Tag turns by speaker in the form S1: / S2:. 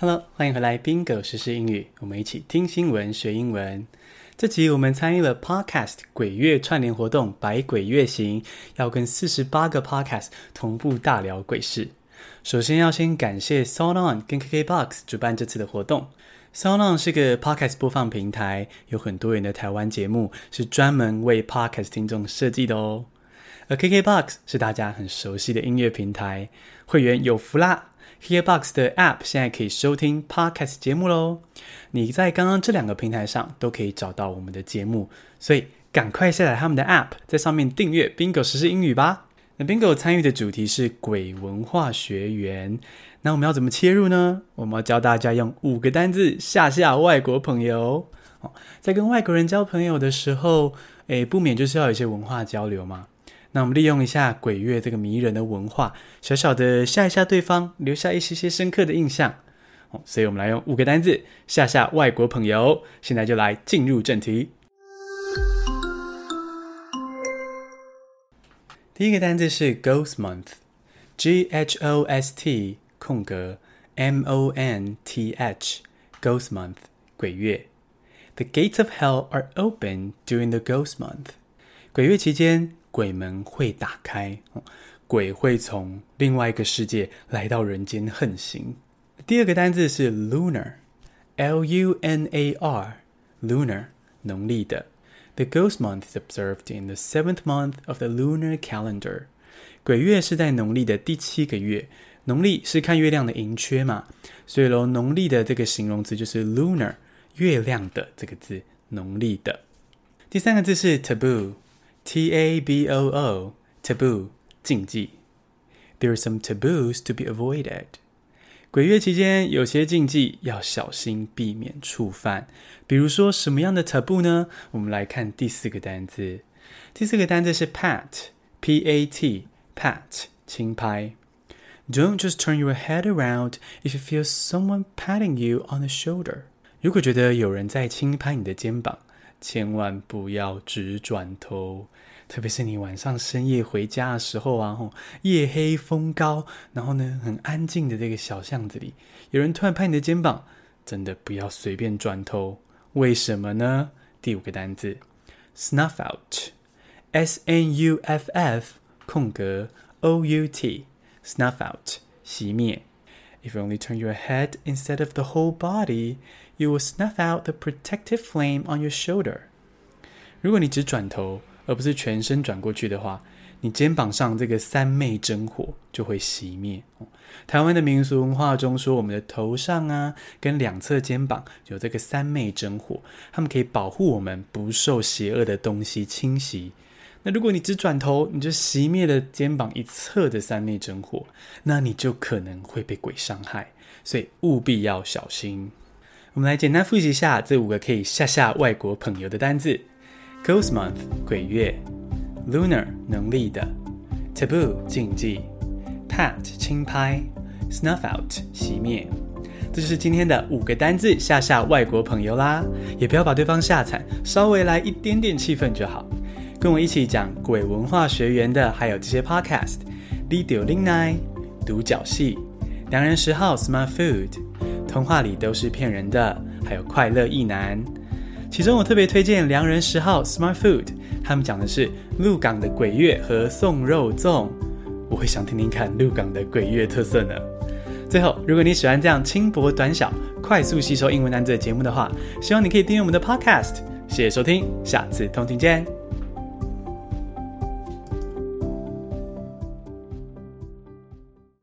S1: Hello，欢迎回来，Bingo 时英语，我们一起听新闻学英文。这集我们参与了 Podcast 鬼月串联活动“百鬼月行”，要跟四十八个 Podcast 同步大聊鬼事。首先要先感谢 SoundOn 跟 KKBOX 主办这次的活动。SoundOn 是个 Podcast 播放平台，有很多人的台湾节目，是专门为 Podcast 听众设计的哦。而 KKBOX 是大家很熟悉的音乐平台，会员有福啦 Herebox 的 App 现在可以收听 Podcast 节目喽。你在刚刚这两个平台上都可以找到我们的节目，所以赶快下载他们的 App，在上面订阅 Bingo 时事英语吧。那 Bingo 参与的主题是鬼文化学园，那我们要怎么切入呢？我们要教大家用五个单字吓吓外国朋友。在跟外国人交朋友的时候，诶，不免就是要有一些文化交流嘛。那我们利用一下鬼月这个迷人的文化，小小的吓一吓对方，留下一些些深刻的印象。哦，所以我们来用五个单字吓吓外国朋友。现在就来进入正题。第一个单字是 Ghost Month，G H O S T 空格 M O N T H，Ghost Month 鬼月。The gates of hell are open during the Ghost Month。鬼月期间。鬼门会打开，鬼会从另外一个世界来到人间横行。第二个单字是 lunar，L-U-N-A-R，lunar，农历的。The ghost month is observed in the seventh month of the lunar calendar。鬼月是在农历的第七个月，农历是看月亮的盈缺嘛，所以喽，农历的这个形容词就是 lunar，月亮的这个字，农历的。第三个字是 taboo。T A B O O taboo 禁忌，There are some taboos to be avoided。鬼月期间有些禁忌要小心避免触犯，比如说什么样的 taboo 呢？我们来看第四个单字，第四个单字是 pat，P A T pat 轻拍。Don't just turn your head around if you feel someone patting you on the shoulder。如果觉得有人在轻拍你的肩膀。 千万不要直转头，特别是你晚上深夜回家的时候啊，吼，夜黑风高，然后呢，很安静的这个小巷子里，有人突然拍你的肩膀，真的不要随便转头。为什么呢？第五个单字，snuff out，S N U F F 空格 O U T，snuff out 熄灭。If you only turn your head instead of the whole body, You will snuff out the protective flame on your shoulder。如果你只转头，而不是全身转过去的话，你肩膀上这个三昧真火就会熄灭。台湾的民俗文化中说，我们的头上啊，跟两侧肩膀有这个三昧真火，它们可以保护我们不受邪恶的东西侵袭。那如果你只转头，你就熄灭了肩膀一侧的三昧真火，那你就可能会被鬼伤害，所以务必要小心。我们来简单复习一下这五个可以吓吓外国朋友的单字：Ghost Month 鬼月，Lunar 能力的，Taboo 禁忌，Pat 轻拍，Snuff out 熄灭。这就是今天的五个单字吓吓外国朋友啦！也不要把对方吓惨，稍微来一点点气氛就好。跟我一起讲鬼文化学园的还有这些 Podcast：Video l i n n i 独角戏，良人十号 Smart Food。童话里都是骗人的，还有快乐意男。其中我特别推荐良人十号 Smart Food，他们讲的是鹿港的鬼月和送肉粽。我会想听听看鹿港的鬼月特色呢。最后，如果你喜欢这样轻薄短小、快速吸收英文单字的节目的话，希望你可以订阅我们的 Podcast。谢谢收听，下次通勤见。